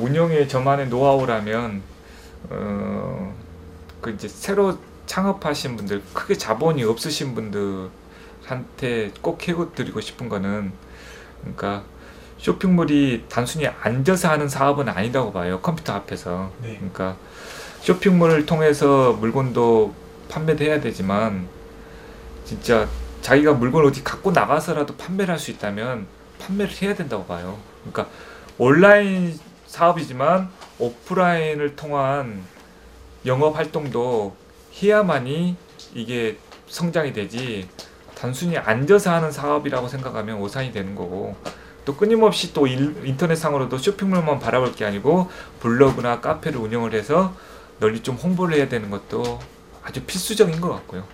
아, 운영의 저만의 노하우라면 어, 그 이제 새로 창업하신 분들 크게 자본이 없으신 분들한테 꼭 해드리고 싶은 거는 그러니까 쇼핑몰이 단순히 앉아서 하는 사업은 아니라고 봐요 컴퓨터 앞에서 네. 그러니까 쇼핑몰을 통해서 물건도 판매도 해야 되지만 진짜 자기가 물건 어디 갖고 나가서라도 판매를 할 수 있다면 판매를 해야 된다고 봐요. 그러니까 온라인 사업이지만 오프라인을 통한 영업 활동도 해야만이 이게 성장이 되지 단순히 앉아서 하는 사업이라고 생각하면 오산이 되는 거고 또 끊임없이 또 일- 인터넷상으로도 쇼핑몰만 바라볼 게 아니고 블로그나 카페를 운영을 해서 널리 좀 홍보를 해야 되는 것도 아주 필수적인 것 같고요.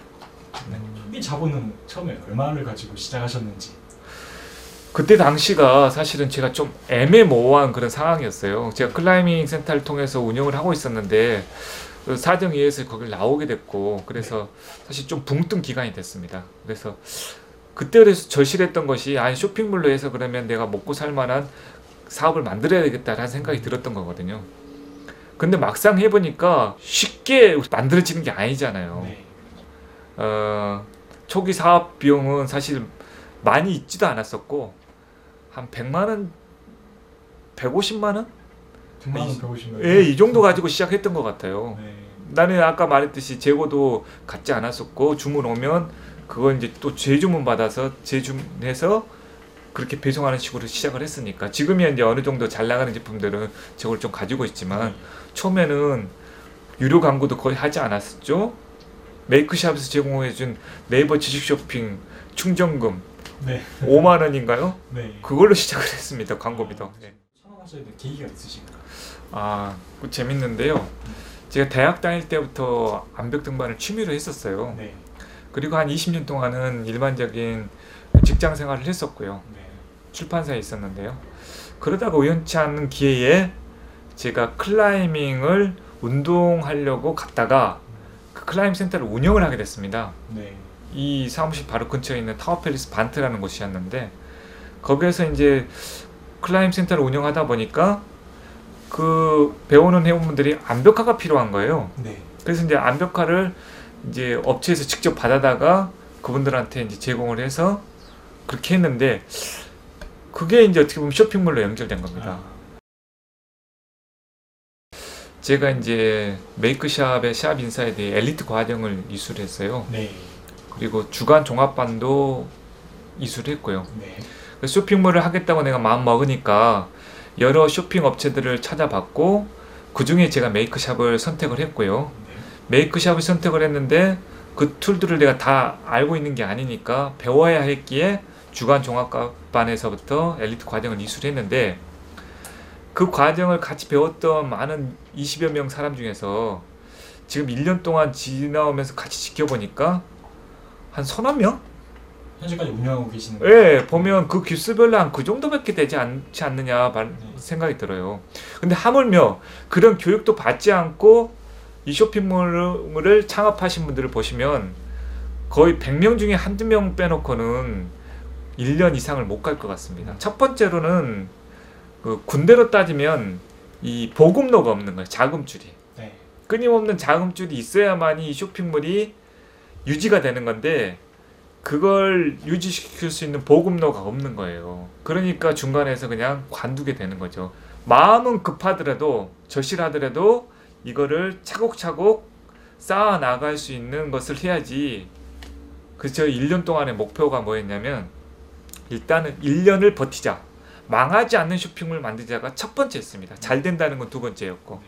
초기 자본은 처음에 얼마를 가지고 시작하셨는지. 그때 당시가 사실은 제가 좀 애매모호한 그런 상황이었어요. 제가 클라이밍 센터를 통해서 운영을 하고 있었는데 그 사정에 의해서 거길 나오게 됐고 그래서 사실 좀 붕뜬 기간이 됐습니다. 그래서 그때 그래서 절실했던 것이 아 쇼핑몰로 해서 그러면 내가 먹고 살 만한 사업을 만들어야 되겠다라는 생각이 들었던 거거든요. 근데 막상 해보니까 쉽게 만들어지는 게 아니잖아요. 네. 어, 초기 사업 비용은 사실 많이 있지도 않았었고 한 100만 원, 150만 원? 100만 원, 150만 원. 예, 이 정도 가지고 시작했던 것 같아요. 네. 나는 아까 말했듯이 재고도 갖지 않았었고 주문 오면 그거 이제 또 재주문 받아서 재주문해서 그렇게 배송하는 식으로 시작을 했으니까 지금이야 이제 어느 정도 잘 나가는 제품들은 저걸 좀 가지고 있지만 처음에는 유료 광고도 거의 하지 않았었죠. 메이크샵에서 제공해준 네이버 지식 쇼핑 충전금 네. 5만 원인가요? 네. 그걸로 시작을 했습니다. 광고비도. 네. 창업하셔야 될 계기가 있으신가요? 아, 그 재밌는데요. 제가 대학 다닐 때부터 암벽 등반을 취미로 했었어요. 네. 그리고 한 20년 동안은 일반적인 직장 생활을 했었고요. 네. 출판사에 있었는데요. 그러다가 우연치 않은 기회에 제가 climbing을 운동하려고 갔다가 그 클라이밍 센터를 운영을 하게 됐습니다. 네. 이 사무실 바로 근처에 있는 타워팰리스 반트라는 곳이었는데 거기에서 이제 climb 센터를 운영하다 보니까 그 배우는 회원분들이 암벽화가 필요한 거예요. 네. 그래서 이제 암벽화를 이제 업체에서 직접 받아다가 그분들한테 이제 제공을 해서 그렇게 했는데 그게 이제 어떻게 보면 쇼핑몰로 연결된 겁니다. 아, 제가 이제 메이크샵의 샵 인사에 대해 엘리트 과정을 이수했어요. 네. 그리고 주간 종합반도 이수했고요. 네. 그 쇼핑몰을 하겠다고 내가 마음 먹으니까 여러 쇼핑 업체들을 찾아봤고 그 중에 제가 메이크샵을 선택을 했고요. 네. 메이크샵을 선택을 했는데 그 툴들을 내가 다 알고 있는 게 아니니까 배워야 했기에 주간 종합반에서부터 엘리트 과정을 이수했는데 그 과정을 같이 배웠던 많은 20여 명 사람 중에서 지금 1년 동안 지나오면서 같이 지켜보니까 한 서너 명? 현재까지 운영하고 계시는 거예요? 예, 보면 그 기수별로 한 그 정도밖에 되지 않지 않느냐 말- 네. 생각이 들어요. 근데 하물며 그런 교육도 받지 않고 이 쇼핑몰을 창업하신 분들을 보시면 거의 100명 중에 한두 명 빼놓고는 1년 이상을 못 갈 것 같습니다. 첫 번째로는 그 군대로 따지면 이 보급로가 없는 거예요. 자금줄이. 네. 끊임없는 자금줄이 있어야만이 이 쇼핑몰이 유지가 되는 건데 그걸 유지시킬 수 있는 보급로가 없는 거예요. 그러니까 중간에서 그냥 관두게 되는 거죠. 마음은 급하더라도 절실하더라도 이거를 차곡차곡 쌓아 나갈 수 있는 것을 해야지. 그저 1년 동안의 목표가 뭐였냐면 일단은 1년을 버티자. 망하지 않는 쇼핑을 만들자가 첫 번째였습니다. 잘 된다는 건 두 번째였고.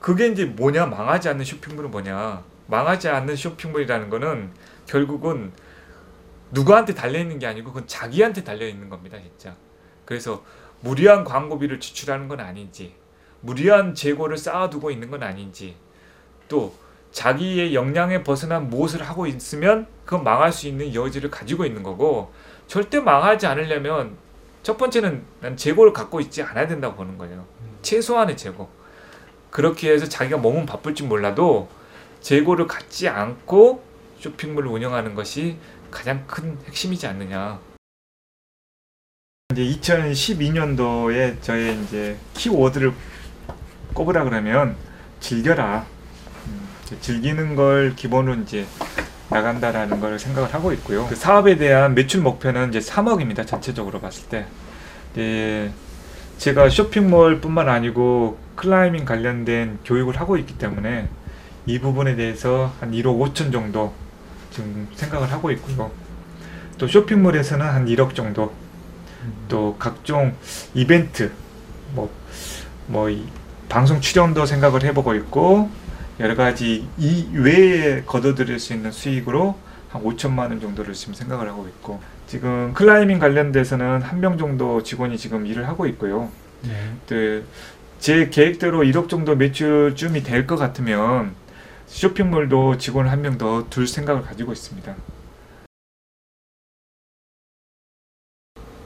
그게 이제 뭐냐? 망하지 않는 쇼핑몰은 뭐냐? 망하지 않는 쇼핑몰이라는 거는 결국은 누구한테 달려 있는 게 아니고 그건 자기한테 달려 있는 겁니다, 진짜. 그래서 무리한 광고비를 지출하는 건 아닌지, 무리한 재고를 쌓아두고 있는 건 아닌지, 또 자기의 역량에 벗어난 무엇을 하고 있으면 그건 망할 수 있는 여지를 가지고 있는 거고 절대 망하지 않으려면 첫 번째는 난 재고를 갖고 있지 않아야 된다고 보는 거예요. 음. 최소한의 재고. 그렇게 해서 자기가 몸은 바쁠지 몰라도 재고를 갖지 않고 쇼핑몰을 운영하는 것이 가장 큰 핵심이지 않느냐. 이제 2012년도에 저의 이제 키워드를 꼽으라 그러면 즐겨라. 음, 즐기는 걸 기본으로 이제 나간다라는 걸 생각을 하고 있고요. 그 사업에 대한 매출 목표는 이제 3억입니다. 전체적으로 봤을 때. 이제 제가 쇼핑몰뿐만 아니고 클라이밍 관련된 교육을 하고 있기 때문에 이 부분에 대해서 한 1억 5천 정도 지금 생각을 하고 있고요. 또 쇼핑몰에서는 한 1억 정도 또 각종 이벤트 뭐, 뭐이 방송 출연도 생각을 해보고 있고 여러 가지 이 외에 거둬들일 수 있는 수익으로 한 5천만 원 정도를 지금 생각을 하고 있고 지금 클라이밍 관련돼서는 한 명 정도 직원이 지금 일을 하고 있고요. 네. 그 제 계획대로 1억 정도 매출쯤이 될 것 같으면 쇼핑몰도 직원 한 명 더 둘 생각을 가지고 있습니다.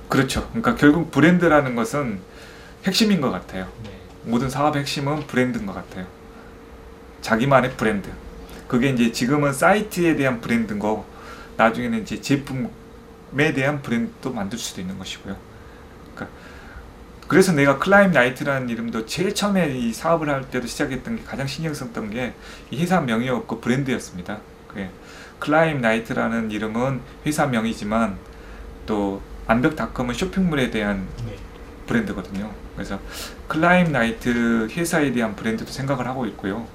그렇죠. 그러니까 결국 브랜드라는 것은 핵심인 것 같아요. 네. 모든 사업의 핵심은 브랜드인 것 같아요. 자기만의 브랜드. 그게 이제 지금은 사이트에 대한 브랜드인 거고 나중에는 이제 제품에 대한 브랜드도 만들 수도 있는 것이고요. 그래서 내가 클라임 나이트라는 이름도 제일 처음에 이 사업을 할 때도 시작했던 게 가장 신경 썼던 게 이 회사 명이었고 브랜드였습니다. 그게 클라임 나이트라는 이름은 회사 명이지만 또 암벽닷컴은 쇼핑몰에 대한 네. 브랜드거든요. 그래서 클라임 나이트 회사에 대한 브랜드도 생각을 하고 있고요.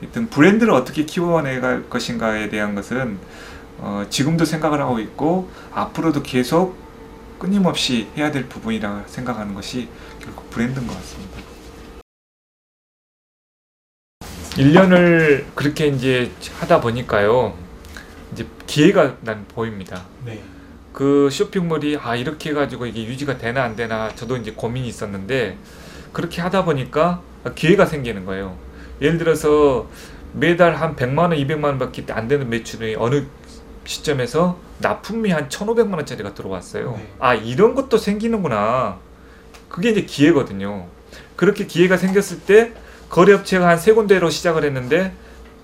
하여튼 브랜드를 어떻게 키워내갈 것인가에 대한 것은 어, 지금도 생각을 하고 있고 앞으로도 계속 끊임없이 해야 될 부분이라 생각하는 것이 결국 브랜드인 것 같습니다. 1년을 그렇게 이제 하다 보니까요. 이제 기회가 난 보입니다. 네. 그 쇼핑몰이 아 이렇게 해가지고 이게 유지가 되나 안 되나 저도 이제 고민이 있었는데 그렇게 하다 보니까 기회가 생기는 거예요. 예를 들어서 매달 한 100만 원, 200만 원밖에 안 되는 매출이 어느 시점에서 납품이 한 1,500만 원짜리가 들어왔어요. 네. 아 이런 것도 생기는구나. 그게 이제 기회거든요. 그렇게 기회가 생겼을 때 거래업체가 한 세 군데로 시작을 했는데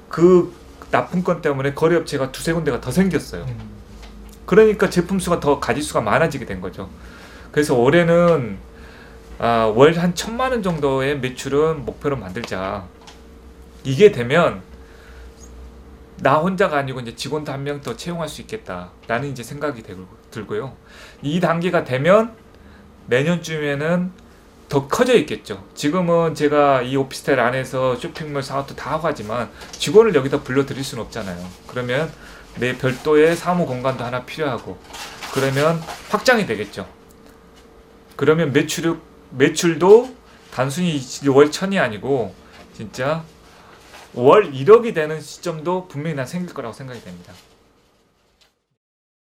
그 납품건 때문에 거래업체가 두세 군데가 더 생겼어요. 음. 그러니까 제품 수가 더 가지 수가 많아지게 된 거죠. 그래서 올해는 아, 월 한 천만 원 정도의 매출은 목표로 만들자. 이게 되면 나 혼자가 아니고 이제 직원도 한 명 더 채용할 수 있겠다라는 이제 생각이 들고요. 이 단계가 되면 내년쯤에는 더 커져 있겠죠. 지금은 제가 이 오피스텔 안에서 쇼핑몰 사업도 다 하고 하지만 직원을 여기다 불러들일 수는 없잖아요. 그러면 내 별도의 사무 공간도 하나 필요하고 그러면 확장이 되겠죠. 그러면 매출 매출도 단순히 월 천이 아니고 진짜 월 1억이 되는 시점도 분명히 난 생길 거라고 생각이 됩니다.